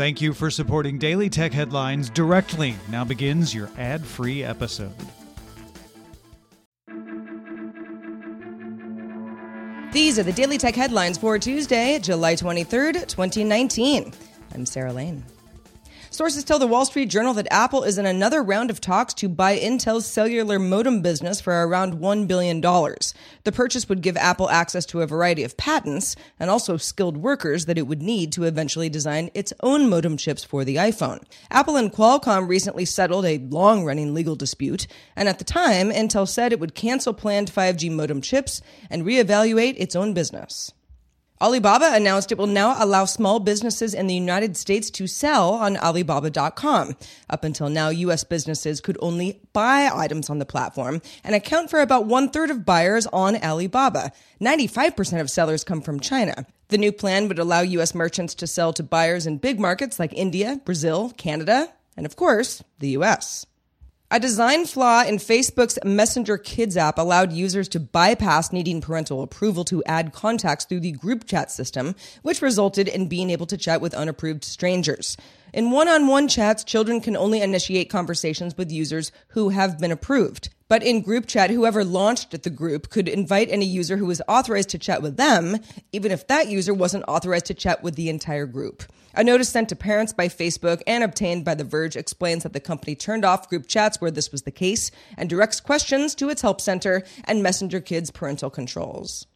Thank you for supporting Daily Tech Headlines directly. Now begins your ad free episode. These are the Daily Tech headlines for Tuesday, July 23rd, 2019. I'm Sarah Lane. Sources tell the Wall Street Journal that Apple is in another round of talks to buy Intel's cellular modem business for around $1 billion. The purchase would give Apple access to a variety of patents and also skilled workers that it would need to eventually design its own modem chips for the iPhone. Apple and Qualcomm recently settled a long running legal dispute, and at the time, Intel said it would cancel planned 5G modem chips and reevaluate its own business. Alibaba announced it will now allow small businesses in the United States to sell on Alibaba.com. Up until now, U.S. businesses could only buy items on the platform and account for about one third of buyers on Alibaba. 95% of sellers come from China. The new plan would allow U.S. merchants to sell to buyers in big markets like India, Brazil, Canada, and of course, the U.S. A design flaw in Facebook's Messenger Kids app allowed users to bypass needing parental approval to add contacts through the group chat system, which resulted in being able to chat with unapproved strangers. In one on one chats, children can only initiate conversations with users who have been approved. But in group chat, whoever launched the group could invite any user who was authorized to chat with them, even if that user wasn't authorized to chat with the entire group. A notice sent to parents by Facebook and obtained by The Verge explains that the company turned off group chats where this was the case and directs questions to its help center and Messenger Kids parental controls.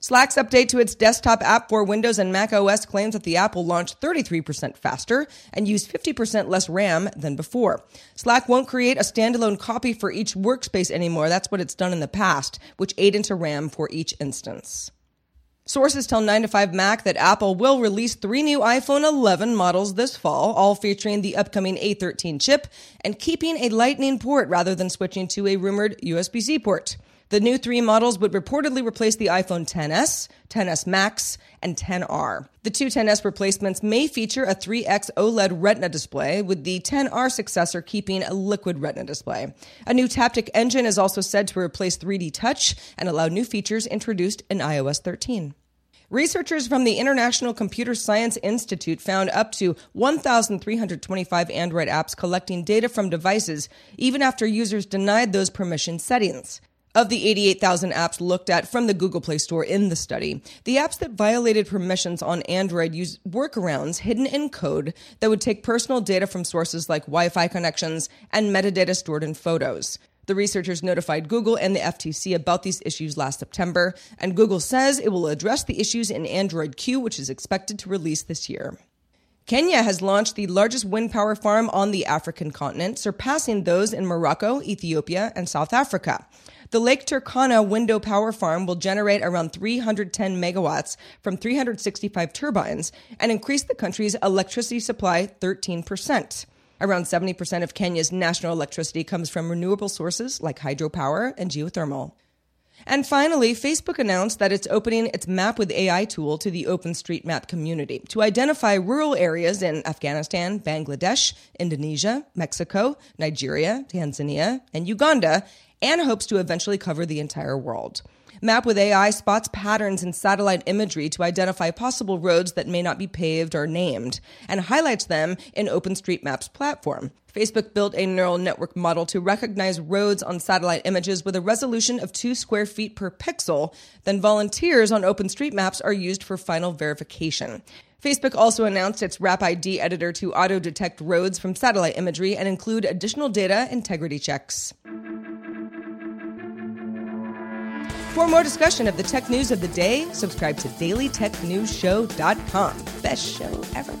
Slack's update to its desktop app for Windows and Mac OS claims that the app will launch 33% faster and use 50% less RAM than before. Slack won't create a standalone copy for each workspace anymore. That's what it's done in the past, which ate into RAM for each instance. Sources tell 9 to 5 Mac that Apple will release three new iPhone 11 models this fall, all featuring the upcoming A13 chip and keeping a Lightning port rather than switching to a rumored USB C port. The new three models would reportedly replace the iPhone 10s, 10s Max, and 10R. The two 10s replacements may feature a 3x OLED Retina display, with the 10R successor keeping a liquid Retina display. A new Taptic engine is also said to replace 3D Touch and allow new features introduced in iOS 13. Researchers from the International Computer Science Institute found up to 1,325 Android apps collecting data from devices even after users denied those permission settings. Of the 88,000 apps looked at from the Google Play Store in the study, the apps that violated permissions on Android use workarounds hidden in code that would take personal data from sources like Wi Fi connections and metadata stored in photos. The researchers notified Google and the FTC about these issues last September, and Google says it will address the issues in Android Q, which is expected to release this year. Kenya has launched the largest wind power farm on the African continent, surpassing those in Morocco, Ethiopia, and South Africa. The Lake Turkana Window Power Farm will generate around 310 megawatts from 365 turbines and increase the country's electricity supply 13%. Around 70% of Kenya's national electricity comes from renewable sources like hydropower and geothermal. And finally, Facebook announced that it's opening its Map with AI tool to the OpenStreetMap community to identify rural areas in Afghanistan, Bangladesh, Indonesia, Mexico, Nigeria, Tanzania, and Uganda, and hopes to eventually cover the entire world. Map with AI spots patterns in satellite imagery to identify possible roads that may not be paved or named and highlights them in OpenStreetMap's platform. Facebook built a neural network model to recognize roads on satellite images with a resolution of two square feet per pixel. Then volunteers on OpenStreetMaps are used for final verification. Facebook also announced its RapID editor to auto detect roads from satellite imagery and include additional data integrity checks. For more discussion of the tech news of the day, subscribe to dailytechnewsshow.com. Best show ever.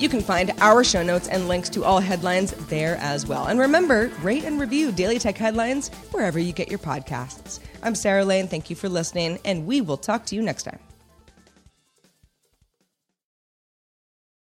You can find our show notes and links to all headlines there as well. And remember, rate and review Daily Tech Headlines wherever you get your podcasts. I'm Sarah Lane. Thank you for listening, and we will talk to you next time.